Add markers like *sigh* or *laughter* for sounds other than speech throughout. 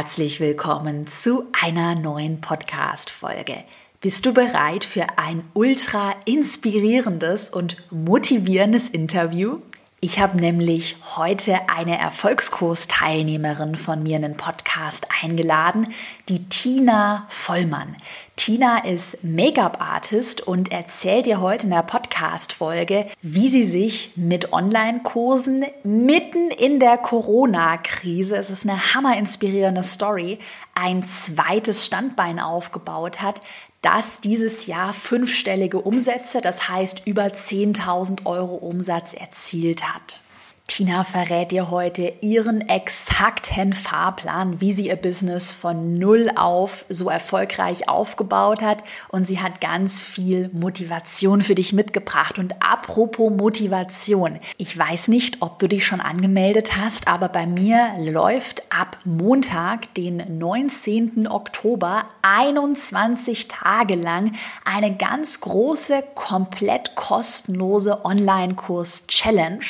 Herzlich willkommen zu einer neuen Podcast-Folge. Bist du bereit für ein ultra inspirierendes und motivierendes Interview? Ich habe nämlich heute eine Erfolgskursteilnehmerin von mir in den Podcast eingeladen, die Tina Vollmann. Tina ist Make-up-Artist und erzählt dir heute in der Podcast-Folge, wie sie sich mit Online-Kursen mitten in der Corona-Krise, es ist eine hammer-inspirierende Story, ein zweites Standbein aufgebaut hat, das dieses Jahr fünfstellige Umsätze, das heißt über 10.000 Euro Umsatz erzielt hat. Tina verrät dir heute ihren exakten Fahrplan, wie sie ihr Business von Null auf so erfolgreich aufgebaut hat. Und sie hat ganz viel Motivation für dich mitgebracht. Und apropos Motivation, ich weiß nicht, ob du dich schon angemeldet hast, aber bei mir läuft ab Montag, den 19. Oktober, 21 Tage lang eine ganz große, komplett kostenlose Online-Kurs-Challenge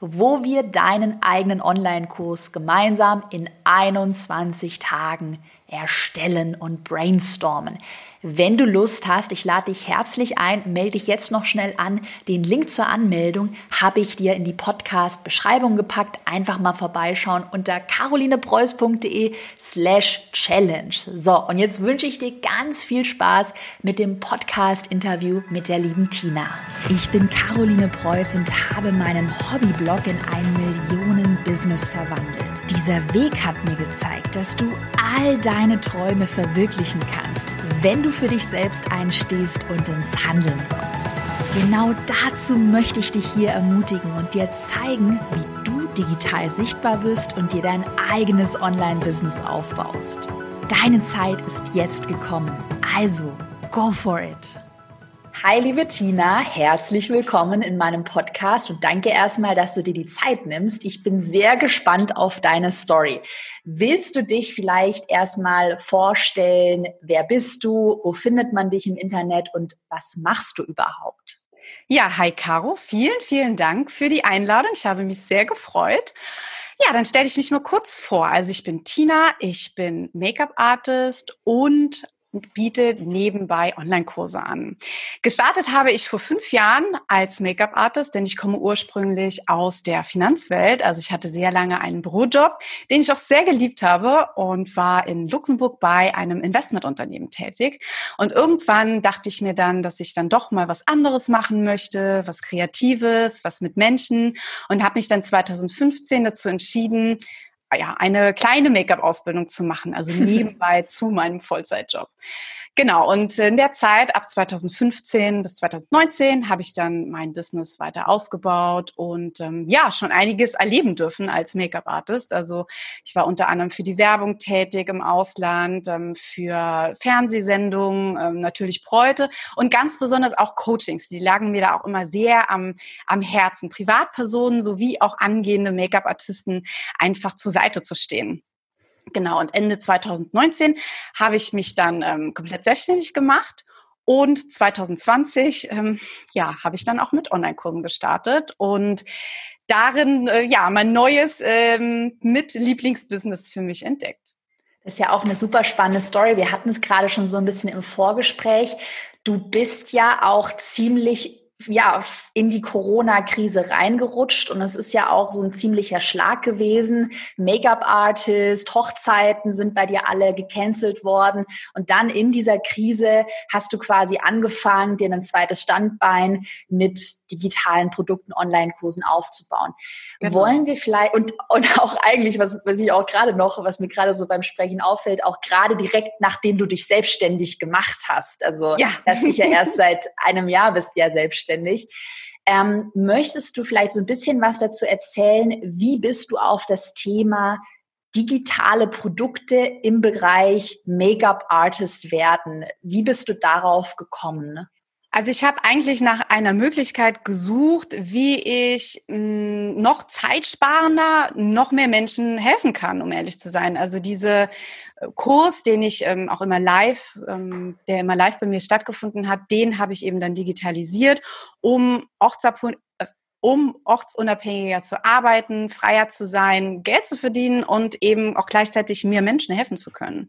wo wir deinen eigenen Online-Kurs gemeinsam in 21 Tagen erstellen und brainstormen. Wenn du Lust hast, ich lade dich herzlich ein, melde dich jetzt noch schnell an. Den Link zur Anmeldung habe ich dir in die Podcast-Beschreibung gepackt. Einfach mal vorbeischauen unter carolinepreuß.de slash challenge. So, und jetzt wünsche ich dir ganz viel Spaß mit dem Podcast-Interview mit der lieben Tina. Ich bin Caroline Preuß und habe meinen Hobbyblog in ein Millionen-Business verwandelt. Dieser Weg hat mir gezeigt, dass du all deine Träume verwirklichen kannst, wenn du für dich selbst einstehst und ins Handeln kommst. Genau dazu möchte ich dich hier ermutigen und dir zeigen, wie du digital sichtbar bist und dir dein eigenes Online-Business aufbaust. Deine Zeit ist jetzt gekommen, also go for it! Hi, liebe Tina, herzlich willkommen in meinem Podcast und danke erstmal, dass du dir die Zeit nimmst. Ich bin sehr gespannt auf deine Story. Willst du dich vielleicht erstmal vorstellen? Wer bist du? Wo findet man dich im Internet und was machst du überhaupt? Ja, hi Caro, vielen, vielen Dank für die Einladung. Ich habe mich sehr gefreut. Ja, dann stelle ich mich mal kurz vor. Also ich bin Tina, ich bin Make-up-Artist und bietet nebenbei Online-Kurse an. Gestartet habe ich vor fünf Jahren als Make-up-Artist, denn ich komme ursprünglich aus der Finanzwelt. Also ich hatte sehr lange einen Bürojob, den ich auch sehr geliebt habe und war in Luxemburg bei einem Investmentunternehmen tätig. Und irgendwann dachte ich mir dann, dass ich dann doch mal was anderes machen möchte, was Kreatives, was mit Menschen und habe mich dann 2015 dazu entschieden, ja, eine kleine Make-up-Ausbildung zu machen, also nebenbei *laughs* zu meinem Vollzeitjob. Genau, und in der Zeit ab 2015 bis 2019 habe ich dann mein Business weiter ausgebaut und ähm, ja, schon einiges erleben dürfen als Make-up-Artist. Also ich war unter anderem für die Werbung tätig im Ausland, ähm, für Fernsehsendungen, ähm, natürlich Bräute und ganz besonders auch Coachings. Die lagen mir da auch immer sehr am, am Herzen, Privatpersonen sowie auch angehende Make-up-Artisten einfach zur Seite zu stehen. Genau, und Ende 2019 habe ich mich dann ähm, komplett selbstständig gemacht und 2020 ähm, ja, habe ich dann auch mit Online-Kursen gestartet und darin äh, ja mein neues ähm, mit Lieblingsbusiness für mich entdeckt. Das ist ja auch eine super spannende Story. Wir hatten es gerade schon so ein bisschen im Vorgespräch. Du bist ja auch ziemlich ja, in die Corona-Krise reingerutscht und es ist ja auch so ein ziemlicher Schlag gewesen. Make-up-Artist, Hochzeiten sind bei dir alle gecancelt worden und dann in dieser Krise hast du quasi angefangen, dir ein zweites Standbein mit digitalen Produkten, Online-Kursen aufzubauen. Genau. Wollen wir vielleicht, und, und auch eigentlich, was, was ich auch gerade noch, was mir gerade so beim Sprechen auffällt, auch gerade direkt nachdem du dich selbstständig gemacht hast. Also, ja. dass dich ja *laughs* erst seit einem Jahr bist ja selbstständig. Ähm, möchtest du vielleicht so ein bisschen was dazu erzählen? Wie bist du auf das Thema digitale Produkte im Bereich Make-up Artist werden? Wie bist du darauf gekommen? Also ich habe eigentlich nach einer Möglichkeit gesucht, wie ich mh, hm, noch zeitsparender noch mehr Menschen helfen kann, um ehrlich zu sein. Also diese äh, Kurs, den ich ähm, auch immer live, ähm, der immer live bei mir stattgefunden hat, den habe ich eben dann digitalisiert, um Hochzeit, um ortsunabhängiger zu arbeiten, freier zu sein, Geld zu verdienen und eben auch gleichzeitig mehr Menschen helfen zu können.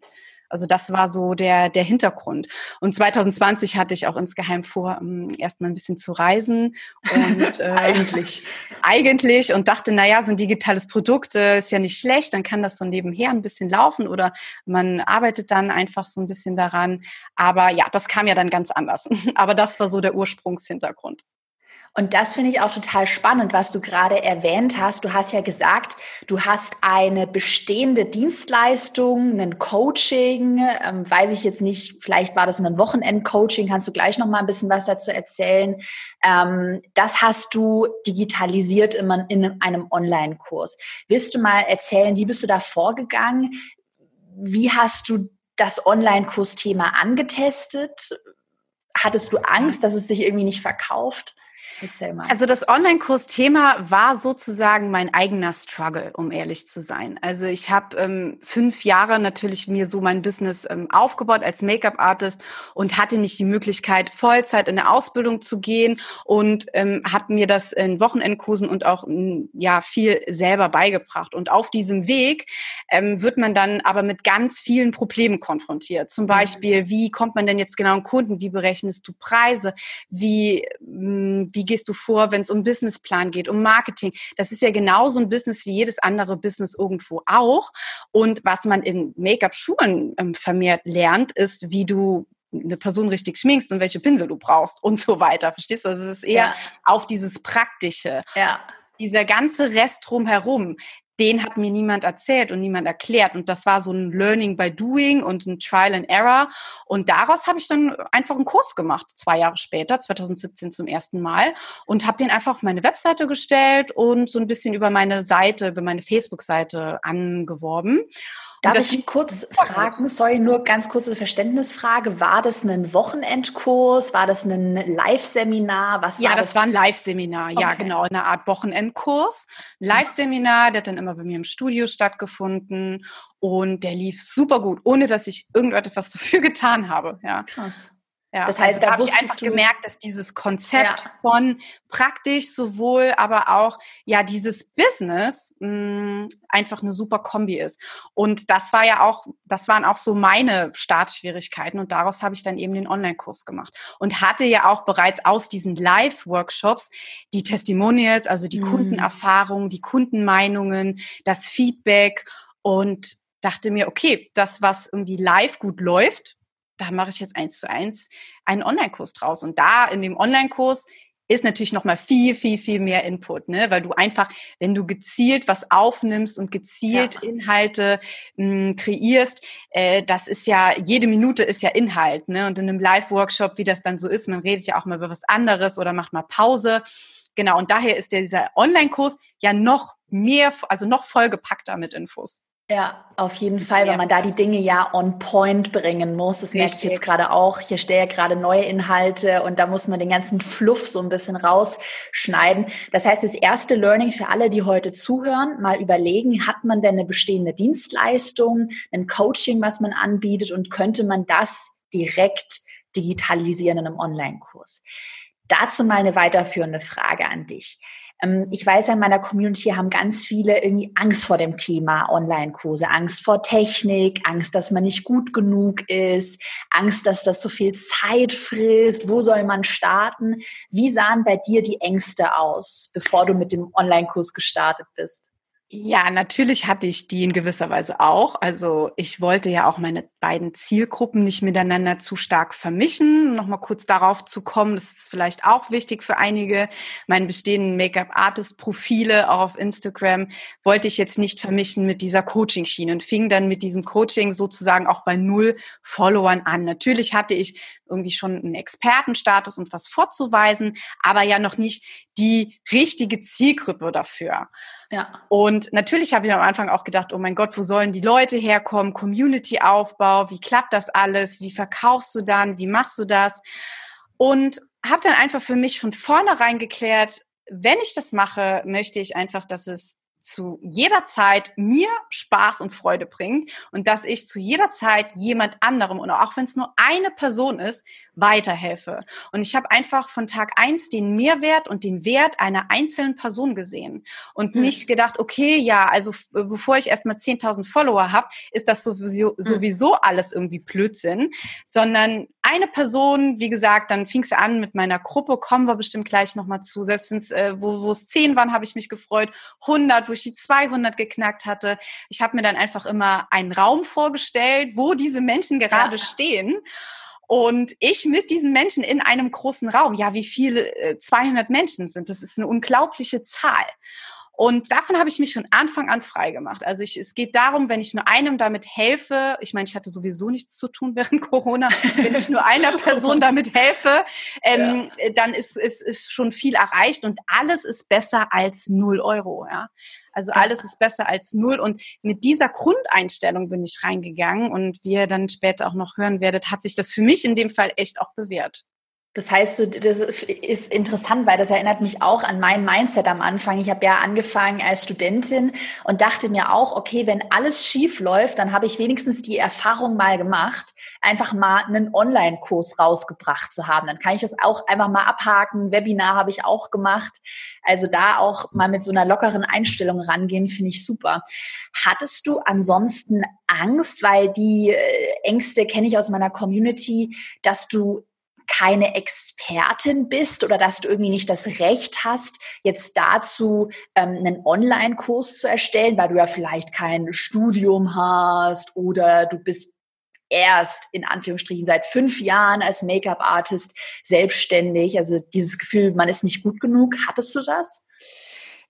Also das war so der, der Hintergrund. Und 2020 hatte ich auch insgeheim vor, um, ähm, erstmal ein bisschen zu reisen. Und, *laughs* äh, eigentlich. Eigentlich und dachte, naja, so ein digitales Produkt äh, ist ja nicht schlecht, dann kann das so nebenher ein bisschen laufen oder man arbeitet dann einfach so ein bisschen daran. Aber ja, das kam ja dann ganz anders. *laughs* Aber das war so der Ursprungshintergrund. Und das finde ich auch total spannend, was du gerade erwähnt hast. Du hast ja gesagt, du hast eine bestehende Dienstleistung, ein Coaching, ähm, weiß ich jetzt nicht, vielleicht war das ein Wochenend-Coaching, kannst du gleich noch mal ein bisschen was dazu erzählen. Ähm, das hast du digitalisiert in, in einem Online-Kurs. Willst du mal erzählen, wie bist du da vorgegangen? Wie hast du das Online-Kurs-Thema angetestet? Hattest du Angst, dass es sich irgendwie nicht verkauft? Erzähl mal. Also das Online-Kurs-Thema war sozusagen mein eigener Struggle, um ehrlich zu sein. Also ich habe ähm, fünf Jahre natürlich mir so mein Business ähm, aufgebaut als Make-up-Artist und hatte nicht die Möglichkeit, Vollzeit in eine Ausbildung zu gehen und ähm, habe mir das in Wochenendkursen und auch ja viel selber beigebracht. Und auf diesem Weg ähm, wird man dann aber mit ganz vielen Problemen konfrontiert. Zum. Beispiel, wie kommt man denn jetzt genau an Kunden? Wie berechnest du Preise? Wie, wie gehst du vor, wenn es um Businessplan geht, um Marketing? Das ist ja genauso ein Business wie jedes andere Business irgendwo auch. Und was man in Make-up-Schulen ähm, vermehrt lernt, ist, wie du eine Person richtig schminkst und welche Pinsel du brauchst und so weiter. Verstehst du? Also es ist eher ja. auf dieses Praktische. Ja. Dieser ganze Rest drumherum, den hat mir niemand erzählt und niemand erklärt. Und das war so ein Learning by Doing und ein Trial and Error. Und daraus habe ich dann einfach einen Kurs gemacht, zwei Jahre später, 2017 zum ersten Mal. Und habe den einfach auf meine Webseite gestellt und so ein bisschen über meine Seite, über meine Facebook-Seite angeworben. Darf ich kurz fragen, sorry, nur ganz kurze Verständnisfrage. War das ein Wochenendkurs? War das ein Live-Seminar? Was ja, das, das war ein Live-Seminar, okay. ja, genau, eine Art Wochenendkurs. Live-Seminar, der hat dann immer bei mir im Studio stattgefunden und der lief super gut, ohne dass ich irgendetwas *laughs* dafür getan habe. Ja. Krass. Ja, das heißt, also da, habe ich einfach gemerkt, dass dieses Konzept ja. von praktisch sowohl, aber auch ja dieses Business mh, mm, einfach eine super Kombi ist. Und das war ja auch, das waren auch so meine Startschwierigkeiten und daraus habe ich dann eben den Online-Kurs gemacht und hatte ja auch bereits aus diesen Live-Workshops die Testimonials, also die mhm. Kundenerfahrungen, die Kundenmeinungen, das Feedback und dachte mir, okay, das, was irgendwie live gut läuft, da mache ich jetzt eins zu eins einen Online-Kurs draus. Und da in dem Online-Kurs ist natürlich noch mal viel, viel, viel mehr Input, ne? Weil du einfach, wenn du gezielt was aufnimmst und gezielt ja. Inhalte mh, hm, kreierst, äh, das ist ja jede Minute ist ja Inhalt, ne? Und in einem Live-Workshop, wie das dann so ist, man redet ja auch mal über was anderes oder macht mal Pause. Genau. Und daher ist der, dieser Online-Kurs ja noch mehr, also noch vollgepackter mit Infos. Ja, auf jeden Fall, ja. weil man da die Dinge ja on point bringen muss. Das merke ich jetzt gerade auch. Ich erstelle ja gerade neue Inhalte und da muss man den ganzen Fluff so ein bisschen rausschneiden. Das heißt, das erste Learning für alle, die heute zuhören, mal überlegen, hat man denn eine bestehende Dienstleistung, ein Coaching, was man anbietet und könnte man das direkt digitalisieren in einem Online-Kurs? Dazu mal eine weiterführende Frage an dich. Ähm, ich weiß, in meiner Community haben ganz viele irgendwie Angst vor dem Thema Online-Kurse, Angst vor Technik, Angst, dass man nicht gut genug ist, Angst, dass das so viel Zeit frisst. Wo soll man starten? Wie sahen bei dir die Ängste aus, bevor du mit dem Online-Kurs gestartet bist? Ja, natürlich hatte ich die in gewisser Weise auch. Also ich wollte ja auch meine beiden Zielgruppen nicht miteinander zu stark vermischen. Nochmal kurz darauf zu kommen, das ist vielleicht auch wichtig für einige. Meine bestehenden Make-up-Artist-Profile auch auf Instagram wollte ich jetzt nicht vermischen mit dieser Coaching-Schiene und fing dann mit diesem Coaching sozusagen auch bei null Followern an. Natürlich hatte ich irgendwie schon einen Expertenstatus und was vorzuweisen, aber ja noch nicht die richtige Zielgruppe dafür. Ja. Und natürlich habe ich am Anfang auch gedacht, oh mein Gott, wo sollen die Leute herkommen? Community-Aufbau, wie klappt das alles? Wie verkaufst du dann? Wie machst du das? Und habe dann einfach für mich von vornherein geklärt, wenn ich das mache, möchte ich einfach, dass es zu jeder Zeit mir Spaß und Freude bringt und dass ich zu jeder Zeit jemand anderem und auch wenn es nur eine Person ist, weiterhelfe. Und ich habe einfach von Tag eins den Mehrwert und den Wert einer einzelnen Person gesehen und hm. nicht gedacht, okay, ja, also bevor ich erstmal 10.000 Follower habe, ist das sowieso, hm. sowieso alles irgendwie Blödsinn, sondern eine Person, wie gesagt, dann fing es an mit meiner Gruppe, kommen wir bestimmt gleich nochmal zu, selbst wenn's, äh, wo, wo es 10 waren, habe ich mich gefreut, 100, wo ich die 200 geknackt hatte. Ich habe mir dann einfach immer einen Raum vorgestellt, wo diese Menschen gerade ja. stehen und ich mit diesen Menschen in einem großen Raum, ja, wie viele, 200 äh, Menschen sind, das ist eine unglaubliche Zahl. Und davon habe ich mich von Anfang an frei gemacht. Also ich, es geht darum, wenn ich nur einem damit helfe, ich meine, ich hatte sowieso nichts zu tun während *laughs* Corona, wenn ich nur einer Person damit helfe, ähm, ja. dann ist, ist, ist schon viel erreicht und alles ist besser als null Euro. Ja? Also alles ist besser als null. Und mit dieser Grundeinstellung bin ich reingegangen. Und wie ihr dann später auch noch hören werdet, hat sich das für mich in dem Fall echt auch bewährt. Das heißt, das ist interessant, weil das erinnert mich auch an mein Mindset am Anfang. Ich habe ja angefangen als Studentin und dachte mir auch, okay, wenn alles schief läuft, dann habe ich wenigstens die Erfahrung mal gemacht, einfach mal einen Online-Kurs rausgebracht zu haben. Dann kann ich das auch einfach mal abhaken. Webinar habe ich auch gemacht. Also da auch mal mit so einer lockeren Einstellung rangehen, finde ich super. Hattest du ansonsten Angst, weil die äh, Ängste kenne ich aus meiner Community, dass du keine Expertin bist oder dass du irgendwie nicht das Recht hast, jetzt dazu ähm, einen Online-Kurs zu erstellen, weil du ja vielleicht kein Studium hast oder du bist erst in Anführungsstrichen seit fünf Jahren als Make-up-Artist selbstständig. Also dieses Gefühl, man ist nicht gut genug. Hattest du das?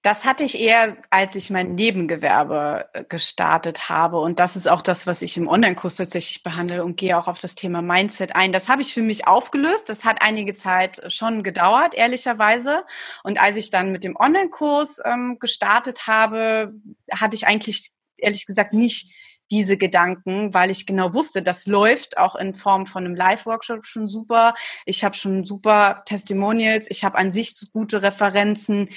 Das hatte ich eher, als ich mein Nebengewerbe äh, gestartet habe. Und das ist auch das, was ich im Online-Kurs tatsächlich behandle und gehe auch auf das Thema Mindset ein. Das habe ich für mich aufgelöst. Das hat einige Zeit schon gedauert, ehrlicherweise. Und als ich dann mit dem Online-Kurs ähm, gestartet habe, hatte ich eigentlich, ehrlich gesagt, nicht diese Gedanken, weil ich genau wusste, das läuft auch in Form von einem Live-Workshop schon super. Ich habe schon super Testimonials, ich habe an sich gute Referenzen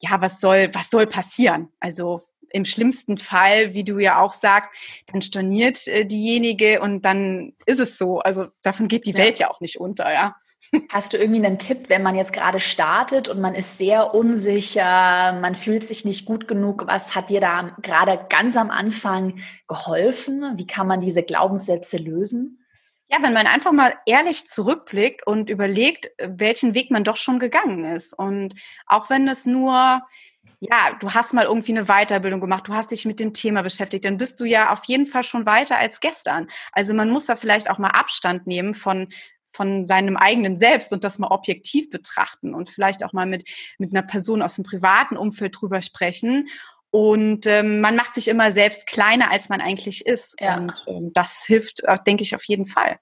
ja, was soll, was soll passieren? Also im schlimmsten Fall, wie du ja auch sagst, dann storniert äh, diejenige und dann ist es so. Also davon geht die ja. Welt ja auch nicht unter, ja. *laughs* Hast du irgendwie einen Tipp, wenn man jetzt gerade startet und man ist sehr unsicher, man fühlt sich nicht gut genug? Was hat dir da gerade ganz am Anfang geholfen? Wie kann man diese Glaubenssätze lösen? Ja, wenn man einfach mal ehrlich zurückblickt und überlegt, welchen Weg man doch schon gegangen ist. Und auch wenn es nur, ja, du hast mal irgendwie eine Weiterbildung gemacht, du hast dich mit dem Thema beschäftigt, dann bist du ja auf jeden Fall schon weiter als gestern. Also man muss da vielleicht auch mal Abstand nehmen von von seinem eigenen Selbst und das mal objektiv betrachten und vielleicht auch mal mit, mit einer Person aus dem privaten Umfeld drüber sprechen und ähm, man macht sich immer selbst kleiner, als man eigentlich ist. Ja. Und ähm, das hilft, äh, denke ich, auf jeden Fall.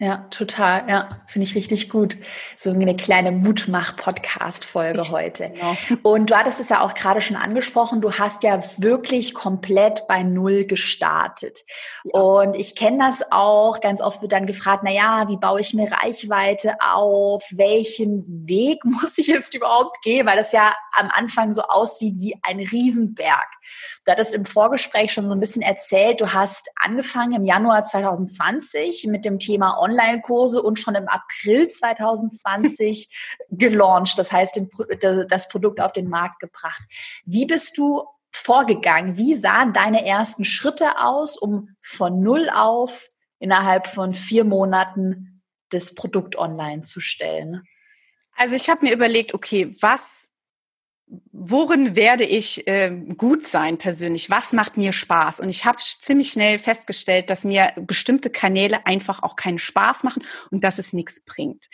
Ja, total. Ja, finde ich richtig gut. So eine kleine Mutmach-Podcast-Folge heute. Genau. Und du hattest es ja auch gerade schon angesprochen. Du hast ja wirklich komplett bei Null gestartet. Ja. Und ich kenne das auch. Ganz oft wird dann gefragt, na ja, wie baue ich mir Reichweite auf? Welchen Weg *laughs* muss ich jetzt überhaupt gehen? Weil das ja am Anfang so aussieht wie ein Riesenberg. Du hattest im Vorgespräch schon so ein bisschen erzählt, du hast angefangen im Januar 2020 mit dem Thema Online-Kurse und schon im April 2020 *laughs* gelauncht, das heißt den, das Produkt auf den Markt gebracht. Wie bist du vorgegangen? Wie sahen deine ersten Schritte aus, um von null auf innerhalb von vier Monaten das Produkt online zu stellen? Also ich habe mir überlegt, okay, was worin werde ich äh, gut sein persönlich? Was macht mir Spaß? Und ich habe ziemlich schnell festgestellt, dass mir bestimmte Kanäle einfach auch keinen Spaß machen und dass es nichts bringt.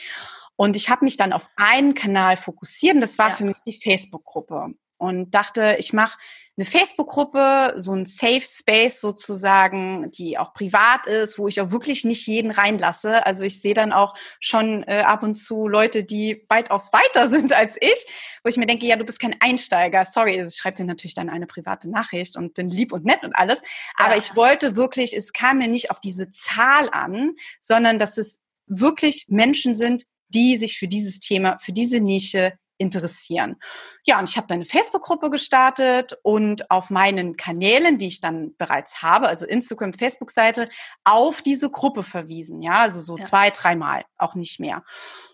Und ich habe mich dann auf einen Kanal fokussiert und das war ja. für mich die Facebook-Gruppe und dachte, ich mache eine Facebook-Gruppe, so ein Safe Space sozusagen, die auch privat ist, wo ich auch wirklich nicht jeden reinlasse. Also ich sehe dann auch schon äh, ab und zu Leute, die weitaus weiter *laughs* sind als ich, wo ich mir denke, ja, du bist kein Einsteiger. Sorry, also ich schreibe dir natürlich dann eine private Nachricht und bin lieb und nett und alles. Aber ja. ich wollte wirklich, es kam mir nicht auf diese Zahl an, sondern dass es wirklich Menschen sind, die sich für dieses Thema, für diese Nische interessieren. Ja, und ich habe dann eine Facebook-Gruppe gestartet und auf meinen Kanälen, die ich dann bereits habe, also Instagram, Facebook-Seite, auf diese Gruppe verwiesen. Ja, also so ja. zwei, dreimal, auch nicht mehr.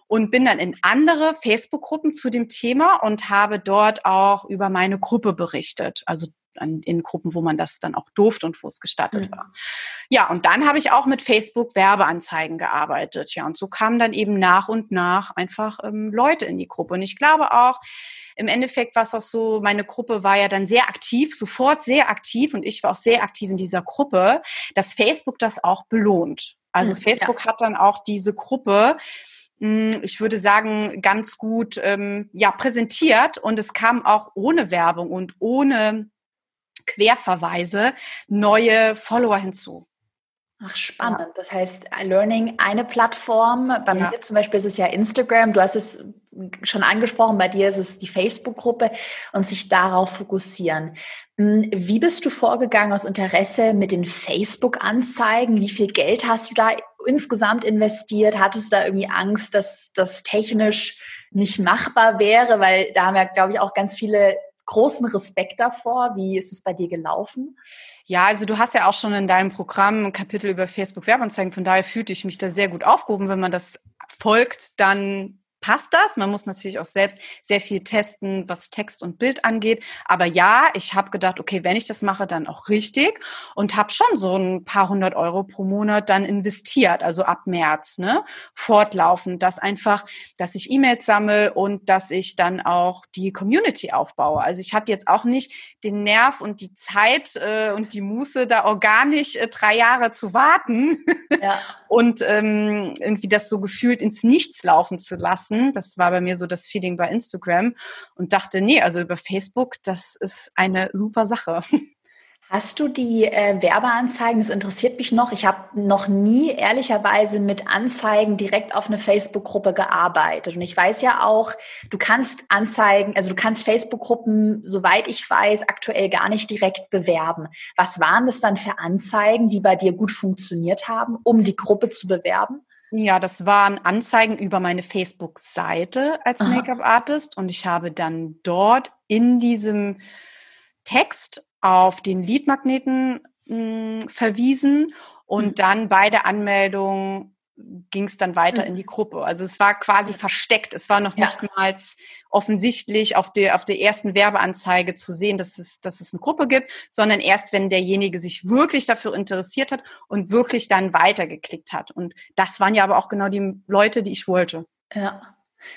Und bin dann in andere Facebook-Gruppen zu dem Thema und habe dort auch über meine Gruppe berichtet. Also in Gruppen, wo man das dann auch durfte und wo es gestattet mhm. war. Ja, und dann habe ich auch mit Facebook Werbeanzeigen gearbeitet. Ja, und so kamen dann eben nach und nach einfach ähm, Leute in die Gruppe. Und ich glaube auch, im Endeffekt war es auch so, meine Gruppe war ja dann sehr aktiv, sofort sehr aktiv und ich war auch sehr aktiv in dieser Gruppe, dass Facebook das auch belohnt. Also mhm, Facebook ja. hat dann auch diese Gruppe hm, ich würde sagen, ganz gut ähm, ja, präsentiert und es kam auch ohne Werbung und ohne Querverweise neue Follower hinzu. Ach, spannend. Das heißt, Learning eine Plattform. Bei ja. mir zum Beispiel ist es ja Instagram. Du hast es schon angesprochen. Bei dir ist es die Facebook-Gruppe und sich darauf fokussieren. Hm, wie bist du vorgegangen aus Interesse mit den Facebook-Anzeigen? Wie viel Geld hast du da insgesamt investiert? Hattest du da irgendwie Angst, dass das technisch nicht machbar wäre? Weil da haben ja, glaube ich, auch ganz viele großen Respekt davor. Wie ist es bei dir gelaufen? Ja, also du hast ja auch schon in deinem Programm ein Kapitel über Facebook Werbeanzeigen. Von daher fühlte ich mich da sehr gut aufgehoben. Wenn man das folgt, dann passt das. Man muss natürlich auch selbst sehr viel testen, was Text und Bild angeht. Aber ja, ich habe gedacht, okay, wenn ich das mache, dann auch richtig und habe schon so ein paar hundert Euro pro Monat dann investiert, also ab März, ne, fortlaufend, dass einfach, dass ich E-Mails sammle und dass ich dann auch die Community aufbaue. Also ich hatte jetzt auch nicht den Nerv und die Zeit äh, und die Muße, da organisch äh, drei Jahre zu warten ja. *laughs* und ähm, irgendwie das so gefühlt ins Nichts laufen zu lassen lassen. Das war bei mir so das Feeling bei Instagram und dachte, nee, also über Facebook, das ist eine super Sache. *laughs* Hast du die äh, Werbeanzeigen? Das interessiert mich noch. Ich habe noch nie ehrlicherweise mit Anzeigen direkt auf eine Facebook-Gruppe gearbeitet. Und ich weiß ja auch, du kannst Anzeigen, also du kannst Facebook-Gruppen, soweit ich weiß, aktuell gar nicht direkt bewerben. Was waren das dann für Anzeigen, die bei dir gut funktioniert haben, um die Gruppe zu bewerben? Ja, das waren Anzeigen über meine Facebook-Seite als Make-up-Artist und ich habe dann dort in diesem Text auf den Leadmagneten hm, verwiesen und mhm. dann bei der Anmeldung ging es dann weiter mhm. in die Gruppe. Also es war quasi versteckt. Es war noch ja. nicht mal offensichtlich auf der, auf der ersten Werbeanzeige zu sehen, dass es, dass es eine Gruppe gibt, sondern erst, wenn derjenige sich wirklich dafür interessiert hat und wirklich dann weitergeklickt hat. Und das waren ja aber auch genau die Leute, die ich wollte. Ja.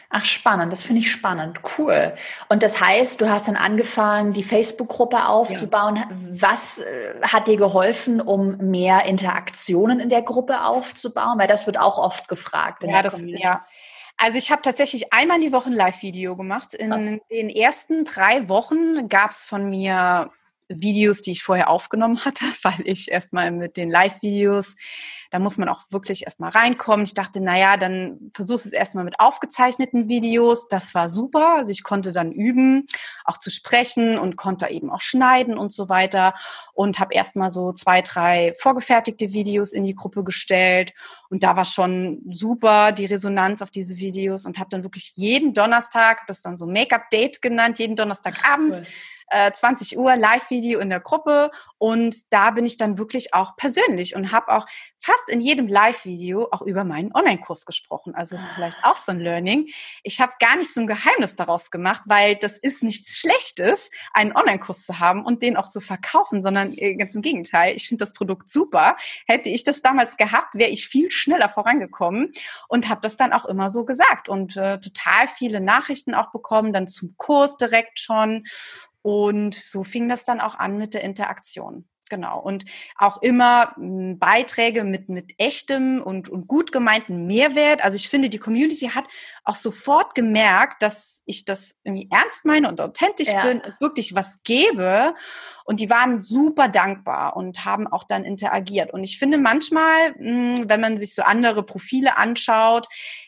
Ach, spannend, das finde ich spannend. Cool. Und das heißt, du hast dann angefangen, die Facebook-Gruppe aufzubauen. Ja. Was äh, hat dir geholfen, um mehr Interaktionen in der Gruppe aufzubauen? Weil das wird auch oft gefragt. ja, das, ja. Also ich habe tatsächlich einmal die Woche ein Live-Video gemacht. In Was? den ersten drei Wochen gab es von mir Videos, die ich vorher aufgenommen hatte, *laughs* weil ich erstmal mit den Live-Videos, da muss man auch wirklich erstmal reinkommen. Ich dachte, naja, dann versuchst es erstmal mit aufgezeichneten Videos. Das war super. Also ich konnte dann üben, auch zu sprechen und konnte eben auch schneiden und so weiter. Und habe erstmal so zwei, drei vorgefertigte Videos in die Gruppe gestellt. Und da war schon super die Resonanz auf diese Videos und habe dann wirklich jeden Donnerstag, das dann so Make-up-Date genannt, jeden Donnerstagabend. Cool 20 äh, Uhr Live-Video in der Gruppe und da bin ich dann wirklich auch persönlich und habe auch fast in jedem Live-Video auch über meinen Online-Kurs gesprochen. Also es ist vielleicht auch so ein Learning. Ich habe gar nicht so ein Geheimnis daraus gemacht, weil das ist nichts Schlechtes, einen Online-Kurs zu haben und den auch zu verkaufen, sondern äh, ganz im Gegenteil. Ich finde das Produkt super. Hätte ich das damals gehabt, wäre ich viel schneller vorangekommen und habe das dann auch immer so gesagt und äh, total viele Nachrichten auch bekommen, dann zum Kurs direkt schon und so fing das dann auch an mit der Interaktion. Genau. Und auch immer hm, Beiträge mit, mit echtem und, und gut gemeinten Mehrwert. Also ich finde, die Community hat auch sofort gemerkt, dass ich das irgendwie ernst meine und authentisch ja. bin und wirklich was gebe. Und die waren super dankbar und haben auch dann interagiert. Und ich finde manchmal, hm, wenn man sich so andere Profile anschaut,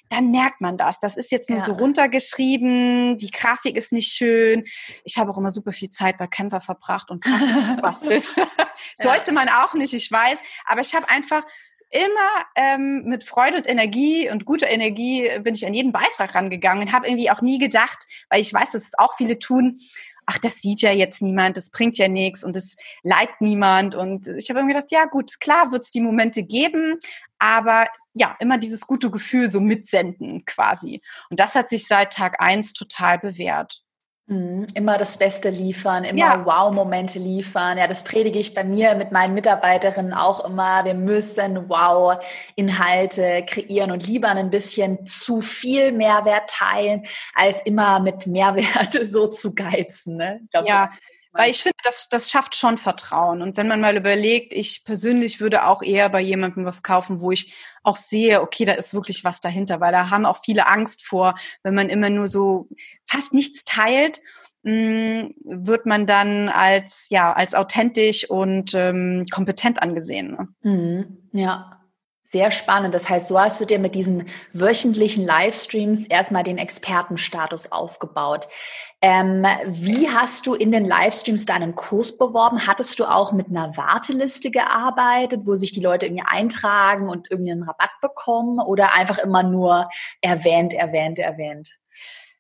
dann merkt man das. Das ist jetzt nur ja. so runtergeschrieben, die Grafik ist nicht schön. Ich habe auch immer super viel Zeit bei Canva verbracht und Grafik *laughs* gebastelt. *laughs* Sollte ja. man auch nicht, ich weiß. Aber ich habe einfach immer ähm, mit Freude und Energie und guter Energie bin ich an jeden Beitrag rangegangen und habe irgendwie auch nie gedacht, weil ich weiß, dass es auch viele tun, ach, das sieht ja jetzt niemand, das bringt ja nichts und das liked niemand. Und ich habe mir gedacht, ja gut, klar wird es die Momente geben, aber ja, immer dieses gute Gefühl so mitsenden quasi. Und das hat sich seit Tag eins total bewährt. Mhm, immer das Beste liefern, immer ja. Wow-Momente liefern. Ja, das predige ich bei mir mit meinen Mitarbeiterinnen auch immer. Wir müssen Wow-Inhalte kreieren und lieber ein bisschen zu viel Mehrwert teilen, als immer mit Mehrwert *laughs* so zu geizen. Ne? Glaub, ja, weil ich finde, das, das schafft schon Vertrauen. Und wenn man mal überlegt, ich persönlich würde auch eher bei jemandem was kaufen, wo ich auch sehe, okay, da ist wirklich was dahinter, weil da haben auch viele Angst vor, wenn man immer nur so fast nichts teilt, mm, wird man dann als, ja, als authentisch und ähm, kompetent angesehen. Ne? Mhm, ja. Sehr spannend. Das heißt, so hast du dir mit diesen wöchentlichen Livestreams erstmal den Expertenstatus aufgebaut. Ähm, wie hast du in den Livestreams deinen Kurs beworben? Hattest du auch mit einer Warteliste gearbeitet, wo sich die Leute irgendwie eintragen und irgendwie einen Rabatt bekommen oder einfach immer nur erwähnt, erwähnt, erwähnt?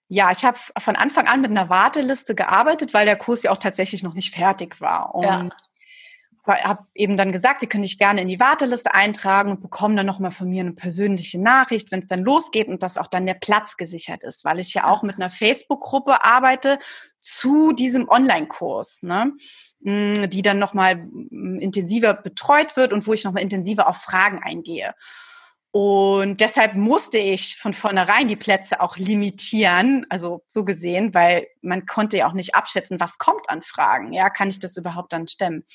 Ja, ich habe von Anfang an mit einer Warteliste gearbeitet, weil der Kurs ja auch tatsächlich noch nicht fertig war. Und ja habe eben dann gesagt, Sie können dich gerne in die Warteliste eintragen und bekommen dann nochmal von mir eine persönliche Nachricht, wenn es dann losgeht und dass auch dann der Platz gesichert ist, weil ich ja auch mit einer Facebook-Gruppe arbeite zu diesem Online-Kurs, ne? Mm, die dann nochmal mm, intensiver betreut wird und wo ich nochmal intensiver auf Fragen eingehe. Und deshalb musste ich von vornherein die Plätze auch limitieren, also so gesehen, weil man konnte ja auch nicht abschätzen, was kommt an Fragen. Ja, kann ich das überhaupt dann stemmen?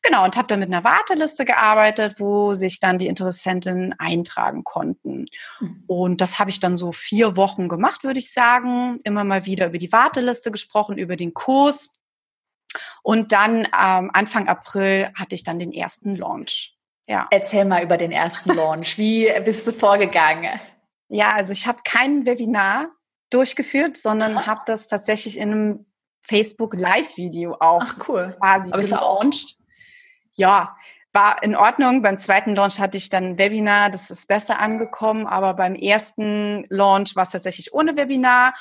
Genau, und habe dann mit einer Warteliste gearbeitet, wo sich dann die Interessenten eintragen konnten. Mhm. Und das habe ich dann so vier Wochen gemacht, würde ich sagen. Immer mal wieder über die Warteliste gesprochen, über den Kurs. Und dann ähm, Anfang April hatte ich dann den ersten Launch. Ja. Erzähl mal über den ersten Launch. Wie bist du vorgegangen? Ja, also ich habe kein Webinar durchgeführt, sondern habe das tatsächlich in einem Facebook Live-Video auch Ach, cool. quasi Aber gelauncht. Ja, war in Ordnung. Beim zweiten Launch hatte ich dann ein Webinar, das ist besser angekommen, aber beim ersten Launch war es tatsächlich ohne Webinar.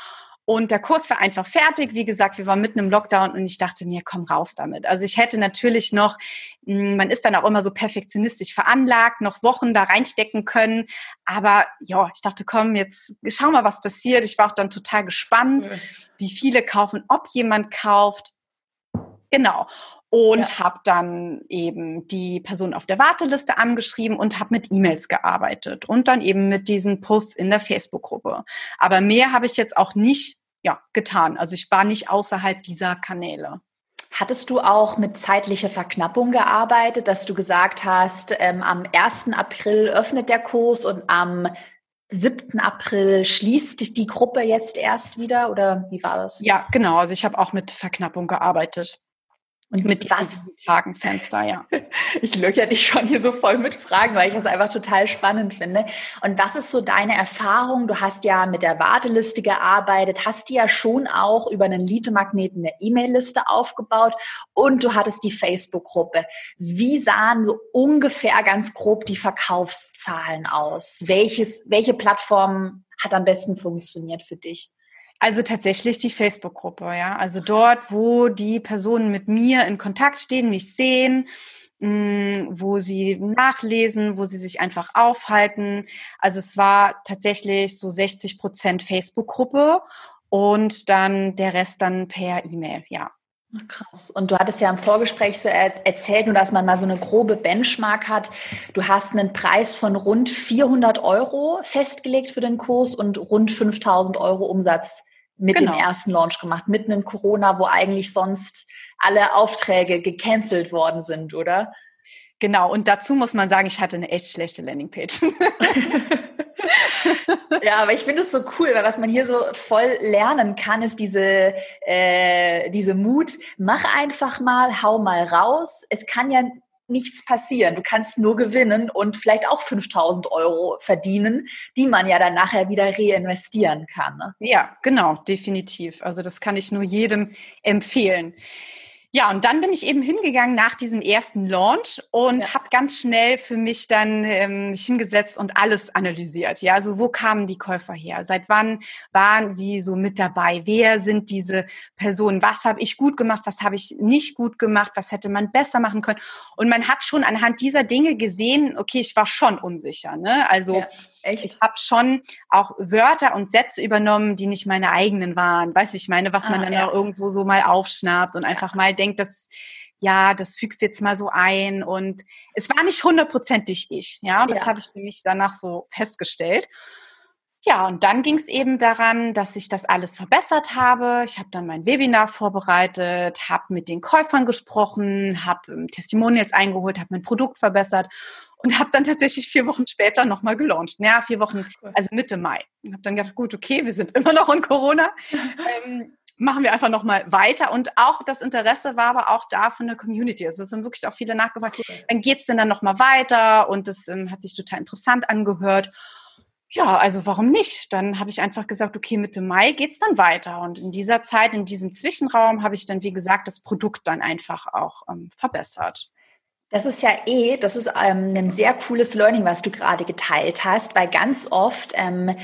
Und der Kurs war einfach fertig. Wie gesagt, wir waren mitten im Lockdown und ich dachte mir, komm raus damit. Also ich hätte natürlich noch, hm, man ist dann auch immer so perfektionistisch veranlagt, noch Wochen da reinstecken können. Aber ja, ich dachte, komm, jetzt schau mal, was passiert. Ich war auch dann total gespannt, wie viele kaufen, ob jemand kauft. Genau und ja. habe dann eben die Person auf der Warteliste angeschrieben und habe mit E-Mails gearbeitet und dann eben mit diesen Posts in der Facebook-Gruppe. Aber mehr habe ich jetzt auch nicht ja, getan. Also ich war nicht außerhalb dieser Kanäle. Hattest du auch mit zeitlicher Verknappung gearbeitet, dass du gesagt hast, ähm, am 1. April öffnet der Kurs und am 7. April schließt die Gruppe jetzt erst wieder oder wie war das? Ja, genau. Also ich habe auch mit Verknappung gearbeitet. Und mit was? Tagenfenster, ja. *laughs* Ich löcher dich schon hier so voll mit Fragen, weil ich das einfach total spannend finde. Und was ist so deine Erfahrung? Du hast ja mit der Warteliste gearbeitet, hast die ja schon auch über einen Lead-Magneten eine E-Mail-Liste aufgebaut und du hattest die Facebook-Gruppe. Wie sahen so ungefähr ganz grob die Verkaufszahlen aus? Welches, welche Plattform hat am besten funktioniert für dich? Also tatsächlich die Facebook-Gruppe, ja. Also dort, wo die Personen mit mir in Kontakt stehen, mich sehen, mm, wo sie nachlesen, wo sie sich einfach aufhalten. Also es war tatsächlich so 60 Prozent Facebook-Gruppe und dann der Rest dann per E-Mail, ja. Krass. Und du hattest ja im Vorgespräch so erzählt, nur dass man mal so eine grobe Benchmark hat. Du hast einen Preis von rund 400 Euro festgelegt für den Kurs und rund 5000 Euro Umsatz mit genau. dem ersten Launch gemacht, mitten in Corona, wo eigentlich sonst alle Aufträge gecancelt worden sind, oder? Genau, und dazu muss man sagen, ich hatte eine echt schlechte Landingpage. *laughs* ja, aber ich finde es so cool, weil was man hier so voll lernen kann, ist diese, äh, diese Mut. Mach einfach mal, hau mal raus. Es kann ja nichts passieren. Du kannst nur gewinnen und vielleicht auch 5000 Euro verdienen, die man ja dann nachher wieder reinvestieren kann. Ne? Ja, genau, definitiv. Also das kann ich nur jedem empfehlen. Ja, und dann bin ich eben hingegangen nach diesem ersten Launch und ja. habe ganz schnell für mich dann ähm, mich hingesetzt und alles analysiert. Ja, also wo kamen die Käufer her? Seit wann waren sie so mit dabei? Wer sind diese Personen? Was habe ich gut gemacht? Was habe ich nicht gut gemacht? Was hätte man besser machen können? Und man hat schon anhand dieser Dinge gesehen, okay, ich war schon unsicher. Ne? Also ja, ich habe schon auch Wörter und Sätze übernommen, die nicht meine eigenen waren. Weißt du, ich meine, was ah, man dann ja. auch irgendwo so mal aufschnappt und einfach mal denkt, dass ja, das fügst jetzt mal so ein und es war nicht hundertprozentig ich, ja, und das ja. habe ich für mich danach so festgestellt. Ja, und dann ging es eben daran, dass ich das alles verbessert habe. Ich habe dann mein Webinar vorbereitet, habe mit den Käufern gesprochen, habe ähm, Testimonials eingeholt, habe mein Produkt verbessert und habe dann tatsächlich vier Wochen später nochmal gelauncht. Ja, vier Wochen, also Mitte Mai. Und habe dann gedacht, gut, okay, wir sind immer noch in Corona. *laughs* ähm, machen wir einfach nochmal weiter. Und auch das Interesse war aber auch da von der Community. Also es sind wirklich auch viele nachgefragt, cool. dann geht's denn dann nochmal weiter? Und das ähm, hat sich total interessant angehört. Ja, also warum nicht? Dann habe ich einfach gesagt, okay, Mitte Mai geht's dann weiter. Und in dieser Zeit, in diesem Zwischenraum, habe ich dann, wie gesagt, das Produkt dann einfach auch ähm, verbessert. Das ist ja eh, das ist ähm, ein sehr cooles Learning, was du gerade geteilt hast, weil ganz oft ähm,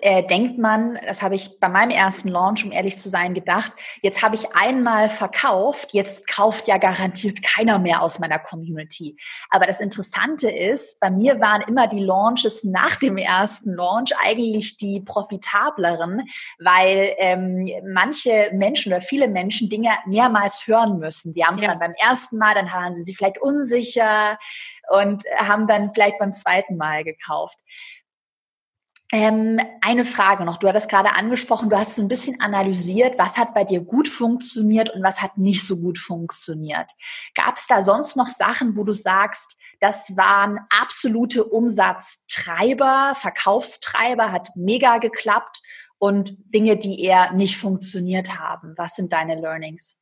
äh, denkt man, das habe ich bei meinem ersten Launch, um ehrlich zu sein, gedacht, jetzt habe ich einmal verkauft, jetzt kauft ja garantiert keiner mehr aus meiner Community. Aber das Interessante ist, bei mir waren immer die Launches nach dem ersten Launch eigentlich die profitableren, weil ähm, manche Menschen oder viele Menschen Dinge mehrmals hören müssen. Die haben es ja. dann beim ersten Mal, dann waren sie sich vielleicht unsicher und haben dann vielleicht beim zweiten Mal gekauft. Ähm, eine Frage noch. Du hattest gerade angesprochen, du hast so ein bisschen analysiert, was hat bei dir gut funktioniert und was hat nicht so gut funktioniert. Gab es da sonst noch Sachen, wo du sagst, das waren absolute Umsatztreiber, Verkaufstreiber, hat mega geklappt und Dinge, die eher nicht funktioniert haben? Was sind deine Learnings?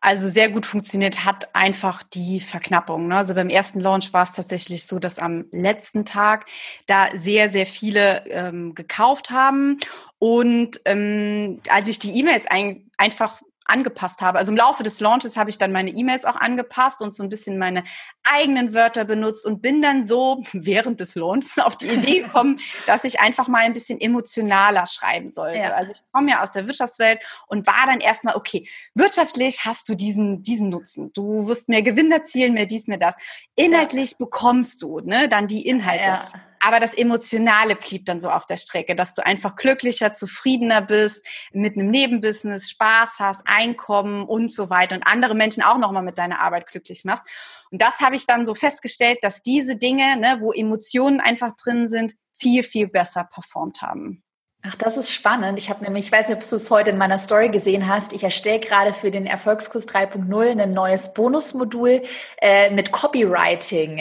Also sehr gut funktioniert hat einfach die Verknappung. Ne? Also beim ersten Launch war es tatsächlich so, dass am letzten Tag da sehr, sehr viele ähm, gekauft haben. Und ähm, als ich die E-Mails ein, einfach angepasst habe. Also im Laufe des Launches habe ich dann meine E-Mails auch angepasst und so ein bisschen meine eigenen Wörter benutzt und bin dann so *laughs* während des Launches auf die Idee *laughs* gekommen, dass ich einfach mal ein bisschen emotionaler schreiben sollte. Ja. Also ich komme ja aus der Wirtschaftswelt und war dann erstmal, okay, wirtschaftlich hast du diesen, diesen Nutzen. Du wirst mehr Gewinn erzielen, mehr dies, mehr das. Inhaltlich ja. bekommst du ne, dann die Inhalte. Ja. Aber das Emotionale blieb dann so auf der Strecke, dass du einfach glücklicher, zufriedener bist, mit einem Nebenbusiness Spaß hast, Einkommen und so weiter und andere Menschen auch nochmal mit deiner Arbeit glücklich machst. Und das habe ich dann so festgestellt, dass diese Dinge, ne, wo Emotionen einfach drin sind, viel, viel besser performt haben. Ach, das ist spannend. Ich habe nämlich, ich weiß nicht, ob du es heute in meiner Story gesehen hast, ich erstelle gerade für den Erfolgskurs 3.0 ein neues Bonusmodul äh, mit Copywriting.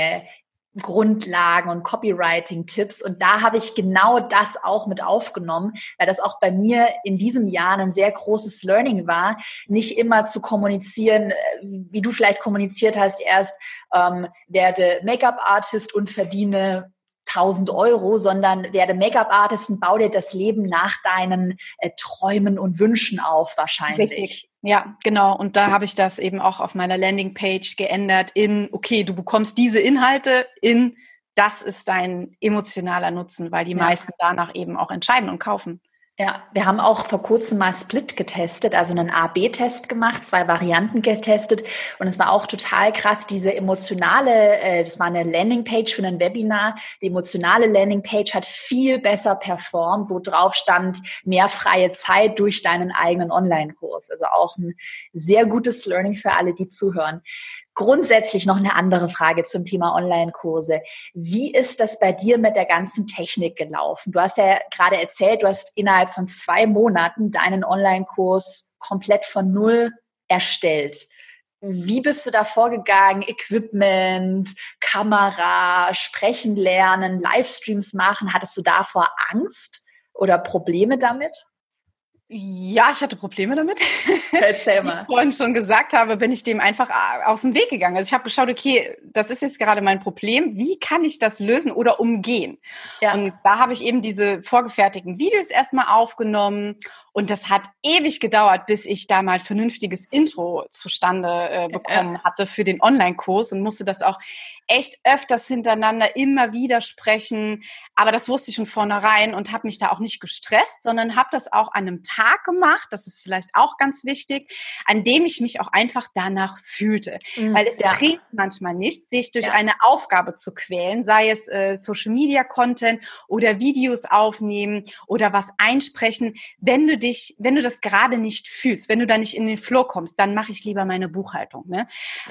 Grundlagen und Copywriting-Tipps. Und da habe ich genau das auch mit aufgenommen, weil das auch bei mir in diesem Jahr ein sehr großes Learning war, nicht immer zu kommunizieren, äh, wie du vielleicht kommuniziert hast, erst ähm, werde Make-up-Artist und verdiene 1000 Euro, sondern werde Make-up-Artist und bau dir das Leben nach deinen äh, Träumen und Wünschen auf wahrscheinlich. Richtig. Ja, genau. Und da habe ich das eben auch auf meiner Landingpage geändert in, okay, du bekommst diese Inhalte in, das ist dein emotionaler Nutzen, weil die ja. meisten danach eben auch entscheiden und kaufen. Ja, wir haben auch vor kurzem mal Split getestet, also einen A-B-Test gemacht, zwei Varianten getestet und es war auch total krass, diese emotionale, äh, das war eine Landingpage für ein Webinar, die emotionale Landingpage hat viel besser performt, wo drauf stand, mehr freie Zeit durch deinen eigenen Online-Kurs. Also auch ein sehr gutes Learning für alle, die zuhören. Grundsätzlich noch eine andere Frage zum Thema Online-Kurse. Wie ist das bei dir mit der ganzen Technik gelaufen? Du hast ja gerade erzählt, du hast innerhalb von zwei Monaten deinen Online-Kurs komplett von Null erstellt. Wie bist du da vorgegangen? Equipment, Kamera, sprechen lernen, Livestreams machen. Hattest du davor Angst oder Probleme damit? Ja, ich hatte Probleme damit. *laughs* Erzähl mal. Wie ich vorhin schon gesagt habe, bin ich dem einfach äh, aus dem Weg gegangen. Also ich habe geschaut, okay, das ist jetzt gerade mein Problem. Wie kann ich das lösen oder umgehen? Ja. Und da habe ich eben diese vorgefertigten Videos erstmal aufgenommen Und das hat ewig gedauert, bis ich da mal vernünftiges Intro zustande äh, bekommen ja. hatte für den Online-Kurs und musste das auch echt öfters hintereinander immer wieder sprechen. Aber das wusste ich von vornherein und habe mich da auch nicht gestresst, sondern habe das auch an einem Tag gemacht, das ist vielleicht auch ganz wichtig, an dem ich mich auch einfach danach fühlte. Mhm, Weil es ja. bringt manchmal nichts, sich durch ja. eine Aufgabe zu quälen, sei es äh, Social Media Content oder Videos aufnehmen oder was einsprechen. Wenn du dich, wenn du das gerade nicht fühlst, wenn du da nicht in den Flow kommst, dann mache ich lieber meine Buchhaltung. Ne?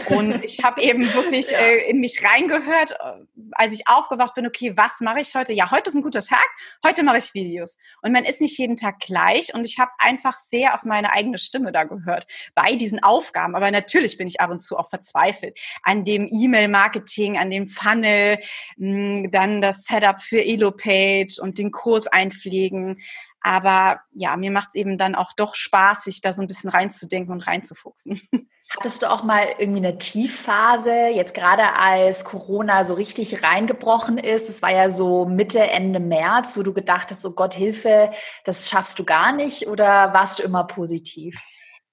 Und ich habe *laughs* eben wirklich ja. äh, in mich reingehört, äh, als ich aufgewacht bin, okay, was mache ich heute? Ja, heute ist ein guter Tag, heute mache ich Videos. Und man ist nicht jeden Tag gleich und ich habe einfach sehr auf meine eigene Stimme da gehört bei diesen Aufgaben. Aber natürlich bin ich ab und zu auch verzweifelt an dem E-Mail-Marketing, an dem Funnel, hm, dann das Setup für Elo-Page und den Kurs einpflegen. Aber ja, mir macht es eben dann auch doch Spaß, sich da so ein bisschen reinzudenken und reinzufuchsen. *laughs* Hattest du auch mal irgendwie eine Tiefphase, jetzt gerade als Corona so richtig reingebrochen ist? Das war ja so Mitte, Ende März, wo du gedacht hast, oh Gott, Hilfe, das schaffst du gar nicht oder warst du immer positiv?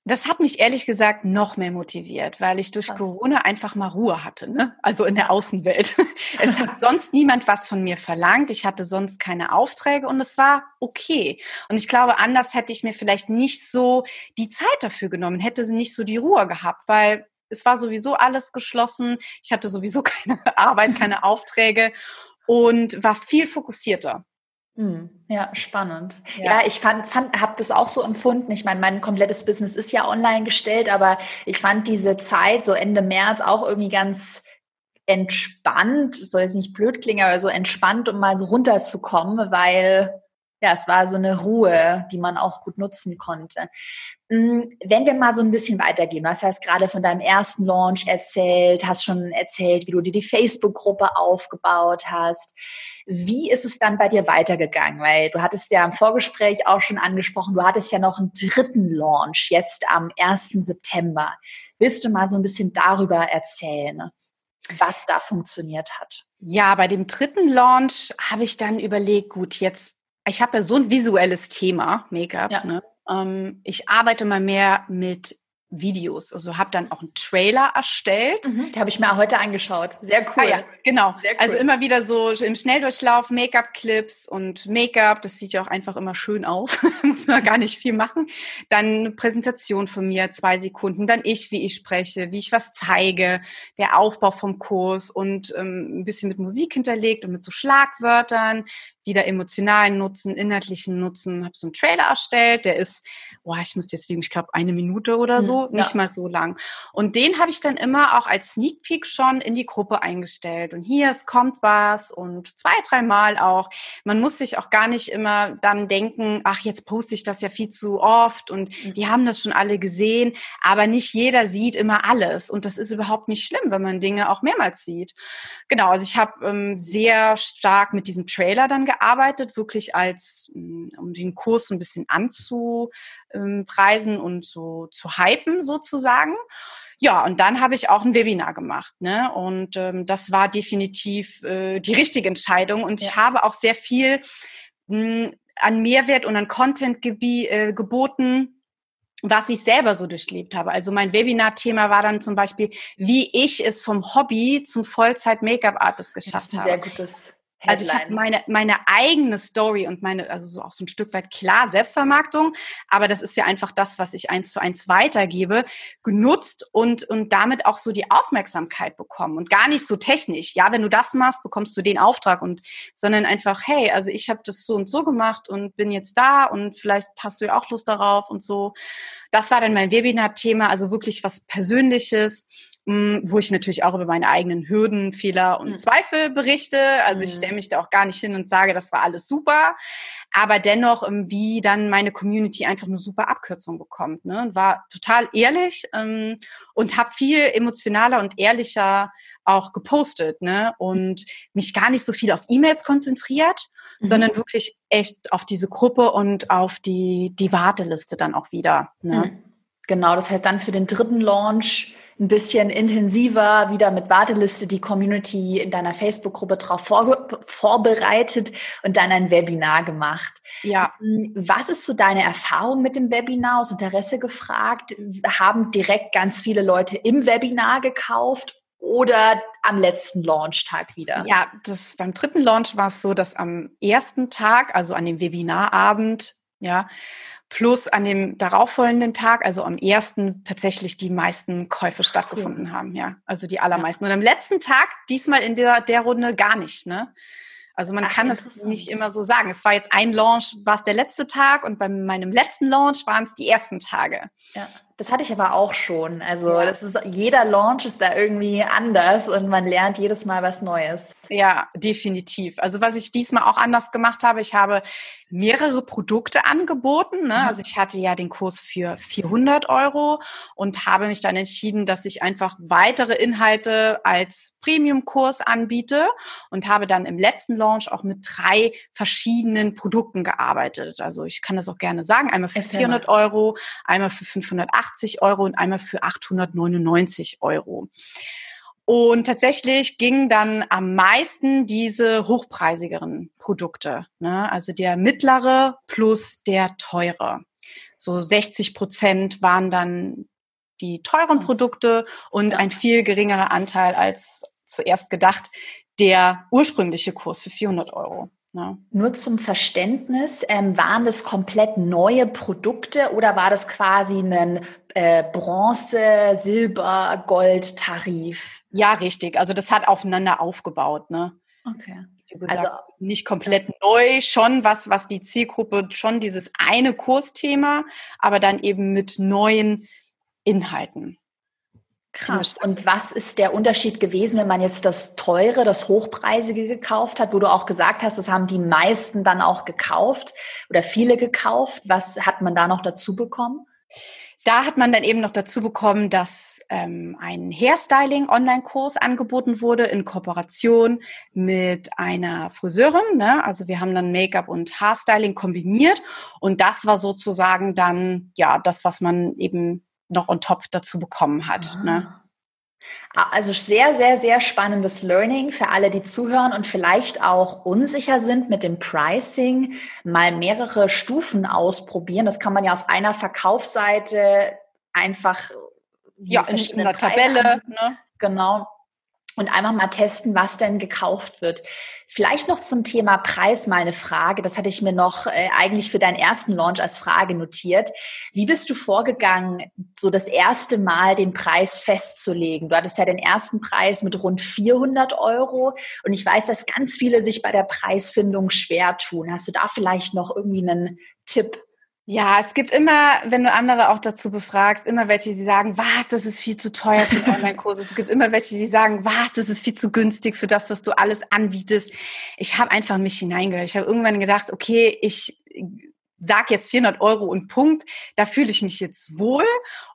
Das hat mich ehrlich gesagt noch mehr motiviert, weil ich durch Krass. Corona einfach mal Ruhe hatte, ne? also in der Außenwelt. *laughs* Es hat sonst niemand was von mir verlangt. Ich hatte sonst keine Aufträge und es war okay. Und ich glaube, anders hätte ich mir vielleicht nicht so die Zeit dafür genommen, hätte sie nicht so die Ruhe gehabt, weil es war sowieso alles geschlossen. Ich hatte sowieso *laughs* keine Arbeit, keine Aufträge und war viel fokussierter. Hm, ja, spannend. Ja, ja ich fand, fand habe das auch so empfunden. Ich meine, mein komplettes Business ist ja online gestellt, aber ich fand diese Zeit so Ende März auch irgendwie ganz entspannt, soll jetzt nicht blöd klingen, aber so entspannt, um mal so runterzukommen, weil ja, es war so eine Ruhe, die man auch gut nutzen konnte. Hm, wenn wir mal so ein bisschen weitergehen, du hast ja gerade von deinem ersten Launch erzählt, hast schon erzählt, wie du dir die Facebook-Gruppe aufgebaut hast. Wie ist es dann bei dir weitergegangen? Weil du hattest ja im Vorgespräch auch schon angesprochen, du hattest ja noch einen dritten Launch jetzt am 1. September. Willst du mal so ein bisschen darüber erzählen, was da funktioniert hat? Ja, bei dem dritten Launch habe ich dann überlegt, gut, jetzt ich habe ja so ein visuelles Thema, Make-up. Ja. Ne? Ähm, ich arbeite mal mehr mit Videos. Also habe dann auch einen Trailer erstellt. Mhm, den habe ich mir heute angeschaut. Sehr cool. Ah, ja, genau. Cool. Also immer wieder so im Schnelldurchlauf Make-up-Clips und Make-up. Das sieht ja auch einfach immer schön aus. *laughs* Muss man gar nicht viel machen. Dann eine Präsentation von mir, zwei Sekunden. Dann ich, wie ich spreche, wie ich was zeige. Der Aufbau vom Kurs und ähm, ein bisschen mit Musik hinterlegt und mit so Schlagwörtern wieder emotionalen Nutzen, inhaltlichen Nutzen, habe so einen Trailer erstellt, der ist, boah, ich muss jetzt liegen, ich glaube eine Minute oder so, ja. nicht mal so lang. Und den habe ich dann immer auch als Sneak Peek schon in die Gruppe eingestellt. Und hier, es kommt was und zwei, dreimal auch. Man muss sich auch gar nicht immer dann denken, ach, jetzt poste ich das ja viel zu oft und mhm. die haben das schon alle gesehen. Aber nicht jeder sieht immer alles. Und das ist überhaupt nicht schlimm, wenn man Dinge auch mehrmals sieht. Genau, also ich habe ähm, sehr stark mit diesem Trailer dann gearbeitet gearbeitet, wirklich als, mm, um den Kurs ein bisschen anzupreisen und so zu hypen sozusagen. Ja, und dann habe ich auch ein Webinar gemacht, ne? Und ähm, das war definitiv äh, die richtige Entscheidung. Und ja. ich habe auch sehr viel mh, mm, an Mehrwert und an Content äh, geboten, was ich selber so durchlebt habe. Also mein Webinar-Thema war dann zum Beispiel, wie ich es vom Hobby zum Vollzeit-Make-up-Artist geschafft habe. Sehr gutes also ich habe meine, meine eigene Story und meine, also so auch so ein Stück weit klar Selbstvermarktung, aber das ist ja einfach das, was ich eins zu eins weitergebe, genutzt und, und damit auch so die Aufmerksamkeit bekommen und gar nicht so technisch. Ja, wenn du das machst, bekommst du den Auftrag und, sondern einfach, hey, also ich habe das so und so gemacht und bin jetzt da und vielleicht hast du ja auch Lust darauf und so. Das war dann mein Webinar-Thema, also wirklich was Persönliches wo ich natürlich auch über meine eigenen Hürden, Fehler und mhm. Zweifel berichte. Also ich mhm. stelle mich da auch gar nicht hin und sage, das war alles super. Aber dennoch, ähm, wie dann meine Community einfach eine super Abkürzung bekommt. Ne? War total ehrlich ähm, und habe viel emotionaler und ehrlicher auch gepostet ne? und mich gar nicht so viel auf E-Mails konzentriert, mhm. sondern wirklich echt auf diese Gruppe und auf die, die Warteliste dann auch wieder. Ne? Mhm. Genau, das heißt dann für den dritten Launch ein bisschen intensiver wieder mit Warteliste die Community in deiner Facebook-Gruppe darauf vor, vorbereitet und dann ein Webinar gemacht. Ja. Hm, was ist so deine Erfahrung mit dem Webinar? Aus Interesse gefragt. Haben direkt ganz viele Leute im Webinar gekauft oder am letzten Launchtag wieder? Ja, das beim dritten Launch war es so, dass am ersten Tag, also an dem Webinarabend, ja, plus an dem darauffolgenden Tag, also am ersten, tatsächlich die meisten Käufe stattgefunden cool. haben, ja. Also die allermeisten. Und am letzten Tag, diesmal in der, der Runde gar nicht, ne? Also man Ach, kann es nicht immer so sagen. Es war jetzt ein Launch, war es der letzte Tag und bei meinem letzten Launch waren es die ersten Tage. Ja. Das hatte ich aber auch schon. Also ja. das ist jeder Launch ist da irgendwie anders und man lernt jedes Mal was Neues. Ja, definitiv. Also was ich diesmal auch anders gemacht habe, ich habe mehrere Produkte angeboten. Ne? Mhm. Also ich hatte ja den Kurs für 400 Euro und habe mich dann entschieden, dass ich einfach weitere Inhalte als Premium-Kurs anbiete und habe dann im letzten Launch auch mit drei verschiedenen Produkten gearbeitet. Also ich kann das auch gerne sagen. Einmal für Erzähl 400 mal. Euro, einmal für 580 80 Euro und einmal für 899 Euro. Und tatsächlich gingen dann am meisten diese hochpreisigeren Produkte, ne? also der mittlere plus der teure. So 60 Prozent waren dann die teuren Produkte und ein viel geringerer Anteil als zuerst gedacht der ursprüngliche Kurs für 400 Euro. Ja. Nur zum Verständnis, ähm, waren das komplett neue Produkte oder war das quasi ein äh, Bronze, Silber, Gold Tarif? Ja, richtig. Also das hat aufeinander aufgebaut. Ne? Okay. Gesagt, also nicht komplett neu, schon was, was die Zielgruppe, schon dieses eine Kursthema, aber dann eben mit neuen Inhalten. Krass. Und was ist der Unterschied gewesen, wenn man jetzt das teure, das hochpreisige gekauft hat, wo du auch gesagt hast, das haben die meisten dann auch gekauft oder viele gekauft? Was hat man da noch dazu bekommen? Da hat man dann eben noch dazu bekommen, dass ähm, ein Hairstyling-Online-Kurs angeboten wurde in Kooperation mit einer Friseurin. Ne? Also wir haben dann Make-up und Haarstyling kombiniert und das war sozusagen dann ja das, was man eben noch on top dazu bekommen hat. Ah. Ne? Also sehr, sehr, sehr spannendes Learning für alle, die zuhören und vielleicht auch unsicher sind mit dem Pricing, mal mehrere Stufen ausprobieren. Das kann man ja auf einer Verkaufsseite einfach ja, in, in einer Tabelle. Ne? Genau und einfach mal testen, was denn gekauft wird. Vielleicht noch zum Thema Preis mal eine Frage. Das hatte ich mir noch äh, eigentlich für deinen ersten Launch als Frage notiert. Wie bist du vorgegangen, so das erste Mal den Preis festzulegen? Du hattest ja den ersten Preis mit rund 400 Euro und ich weiß, dass ganz viele sich bei der Preisfindung schwer tun. Hast du da vielleicht noch irgendwie einen Tipp? Ja, es gibt immer, wenn du andere auch dazu befragst, immer welche, die sagen, was, das ist viel zu teuer für einen *laughs* Online-Kurs. es gibt immer welche, die sagen, was, das ist viel zu günstig für das, was du alles anbietest. Ich habe einfach mich hineingehört. Ich habe irgendwann gedacht, okay, ich sag jetzt 400 Euro und Punkt. Da fühle ich mich jetzt wohl.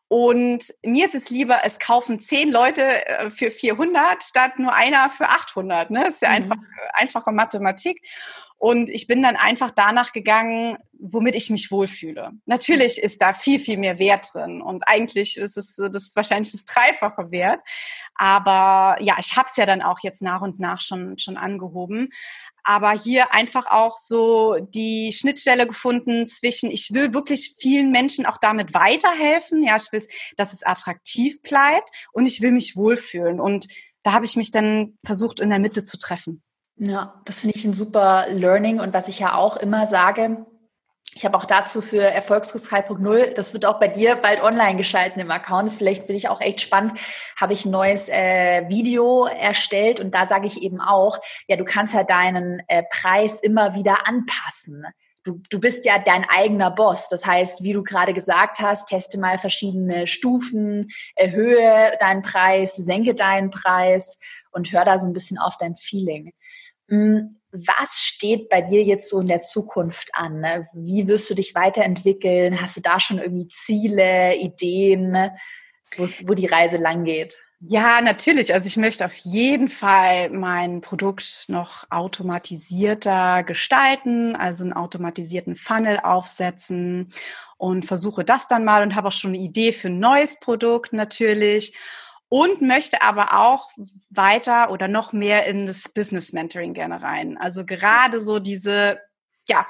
Und mir ist es lieber, es kaufen zehn Leute äh, für 400 statt nur einer für 800. Ne? Das ist ja mhm. einfach einfache Mathematik. Und ich bin dann einfach danach gegangen, womit ich mich wohlfühle. Natürlich ist da viel, viel mehr Wert drin und eigentlich ist es das wahrscheinlich das Dreifache Wert. Aber ja, ich habe es ja dann auch jetzt nach und nach schon, schon angehoben. Aber hier einfach auch so die Schnittstelle gefunden zwischen, ich will wirklich vielen Menschen auch damit weiterhelfen. Ja, ich will, dass es attraktiv bleibt und ich will mich wohlfühlen. Und da habe ich mich dann versucht, in der Mitte zu treffen. Ja, das finde ich ein super Learning und was ich ja auch immer sage, ich habe auch dazu für Erfolgskurs 3.0, das wird auch bei dir bald online geschalten im Account, das ist vielleicht für dich auch echt spannend, habe ich ein neues äh, Video erstellt und da sage ich eben auch, ja, du kannst halt deinen äh, Preis immer wieder anpassen. Du, du bist ja dein eigener Boss. Das heißt, wie du gerade gesagt hast, teste mal verschiedene Stufen, erhöhe deinen Preis, senke deinen Preis und hör da so ein bisschen auf dein Feeling. Hm, was steht bei dir jetzt so in der Zukunft an? Ne? Wie wirst du dich weiterentwickeln? Hast du da schon irgendwie Ziele, Ideen, wo die Reise lang geht? Ja, natürlich. Also ich möchte auf jeden Fall mein Produkt noch automatisierter gestalten, also einen automatisierten Funnel aufsetzen und versuche das dann mal und habe auch schon eine Idee für ein neues Produkt natürlich und möchte aber auch weiter oder noch mehr in das Business Mentoring gerne rein. Also gerade so diese, ja,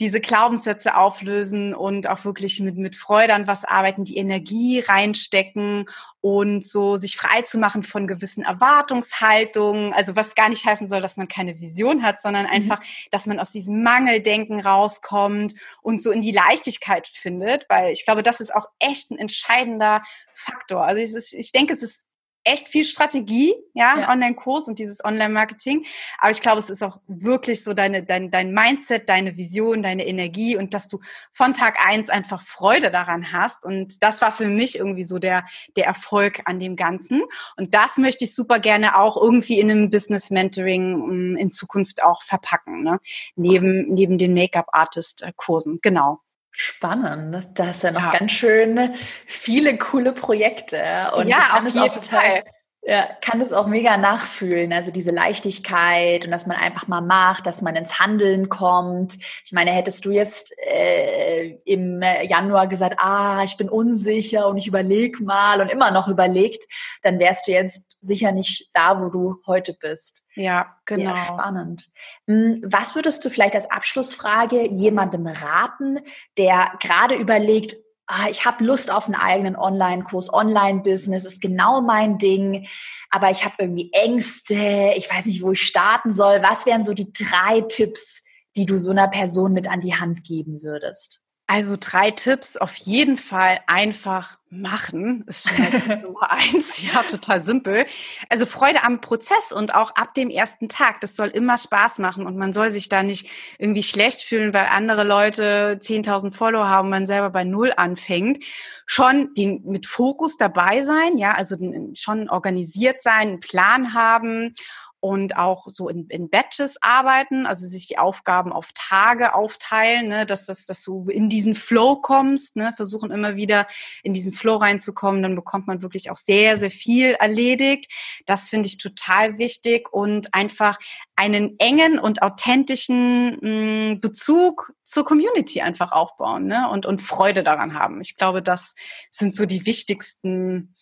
diese Glaubenssätze auflösen und auch wirklich mit, mit Freude an was arbeiten, die Energie reinstecken und so sich frei zu machen von gewissen Erwartungshaltungen. Also was gar nicht heißen soll, dass man keine Vision hat, sondern mhm. einfach, dass man aus diesem Mangeldenken rauskommt und so in die Leichtigkeit findet, weil ich glaube, das ist auch echt ein entscheidender Faktor. Also ich, ich denke, es ist echt viel Strategie, ja, ja. Online-Kurs und dieses Online-Marketing. Aber ich glaube, es ist auch wirklich so deine, dein, dein Mindset, deine Vision, deine Energie und dass du von Tag eins einfach Freude daran hast. Und das war für mich irgendwie so der, der Erfolg an dem Ganzen. Und das möchte ich super gerne auch irgendwie in einem Business-Mentoring mm, in Zukunft auch verpacken, ne? neben, neben den Make-up-Artist-Kursen. Genau. Spannend. Da ist ja noch ja. ganz schön viele coole Projekte. Und ja, ich kann es auch total. Fall. Ja, kann es auch mega nachfühlen. Also diese Leichtigkeit und dass man einfach mal macht, dass man ins Handeln kommt. Ich meine, hättest du jetzt äh, im Januar gesagt, ah, ich bin unsicher und ich überleg mal und immer noch überlegt, dann wärst du jetzt sicher nicht da, wo du heute bist. Ja, genau. Sehr spannend. Hm, was würdest du vielleicht als Abschlussfrage jemandem raten, der gerade überlegt, ah, ich habe Lust auf einen eigenen Online-Kurs, Online-Business ist genau mein Ding, aber ich habe irgendwie Ängste, ich weiß nicht, wo ich starten soll. Was wären so die drei Tipps, die du so einer Person mit an die Hand geben würdest? Also drei Tipps auf jeden Fall einfach machen ist schon Tipp *laughs* Nummer eins. Ja, total simpel. Also Freude am Prozess und auch ab dem ersten Tag. Das soll immer Spaß machen und man soll sich da nicht irgendwie schlecht fühlen, weil andere Leute 10.000 Follower haben und man selber bei Null anfängt. Schon den, mit Fokus dabei sein, ja, also schon organisiert sein, einen Plan haben und auch so in, in Batches arbeiten, also sich die Aufgaben auf Tage aufteilen, ne, dass, das, dass du in diesen Flow kommst, ne, versuchen immer wieder in diesen Flow reinzukommen, dann bekommt man wirklich auch sehr, sehr viel erledigt. Das finde ich total wichtig und einfach einen engen und authentischen mh, mm, Bezug zur Community einfach aufbauen ne, und, und Freude daran haben. Ich glaube, das sind so die wichtigsten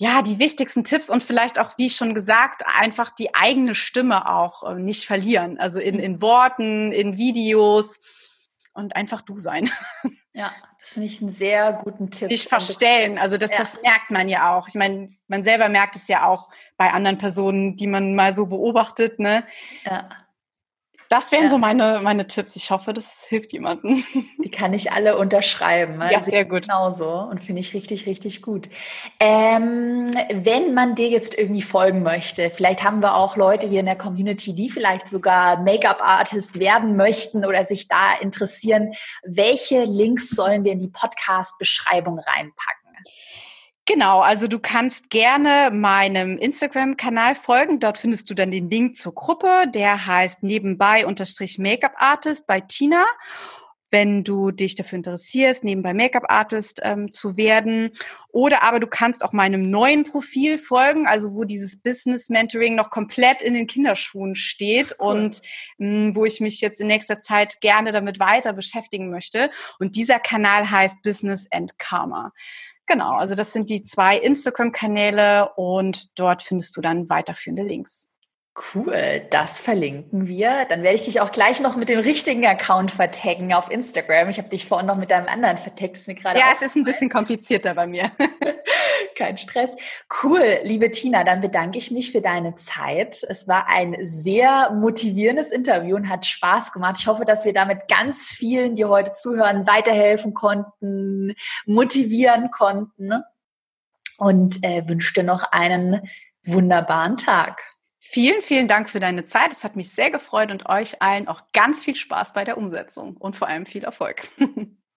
ja, die wichtigsten Tipps und vielleicht auch, wie schon gesagt, einfach die eigene Stimme auch äh, nicht verlieren. Also in, in Worten, in Videos und einfach du sein. *laughs* Ja, das finde ich einen sehr guten Tipp. Dich verstellen, also das, ja. das merkt man ja auch. Ich meine, man selber merkt es ja auch bei anderen Personen, die man mal so beobachtet, ne? Ja. Das wären ja. so meine, meine Tipps. Ich hoffe, das hilft jemandem. *laughs* Die kann ich alle unterschreiben. Ja, sehr gut. Genauso und finde ich richtig, richtig gut. Ähm, wenn man dir jetzt irgendwie folgen möchte, vielleicht haben wir auch Leute hier in der Community, die vielleicht sogar Make-up-Artist werden möchten oder sich da interessieren. Welche Links sollen wir in die Podcast-Beschreibung reinpacken? Genau, also du kannst gerne meinem Instagram-Kanal folgen. Dort findest du dann den Link zur Gruppe. Der heißt nebenbei unterstrich Make-up Artist bei Tina. Wenn du dich dafür interessierst, nebenbei Make-up Artist ähm, zu werden. Oder aber du kannst auch meinem neuen Profil folgen, also wo dieses Business Mentoring noch komplett in den Kinderschuhen steht cool. und mh, wo ich mich jetzt in nächster Zeit gerne damit weiter beschäftigen möchte. Und dieser Kanal heißt Business and Karma. Genau, also das sind die zwei Instagram-Kanäle und dort findest du dann weiterführende Links. Cool, das verlinken wir. Dann werde ich dich auch gleich noch mit dem richtigen Account vertaggen auf Instagram. Ich habe dich vorhin noch mit deinem anderen vertaggt. Ist mir gerade. Ja, es ist ein bisschen komplizierter bei mir. *laughs* Kein Stress. Cool, liebe Tina, dann bedanke ich mich für deine Zeit. Es war ein sehr motivierendes Interview und hat Spaß gemacht. Ich hoffe, dass wir damit ganz vielen, die heute zuhören, weiterhelfen konnten, motivieren konnten und äh, wünsche dir noch einen wunderbaren Tag. Vielen, vielen Dank für deine Zeit. Es hat mich sehr gefreut und euch allen auch ganz viel Spaß bei der Umsetzung und vor allem viel Erfolg. *laughs*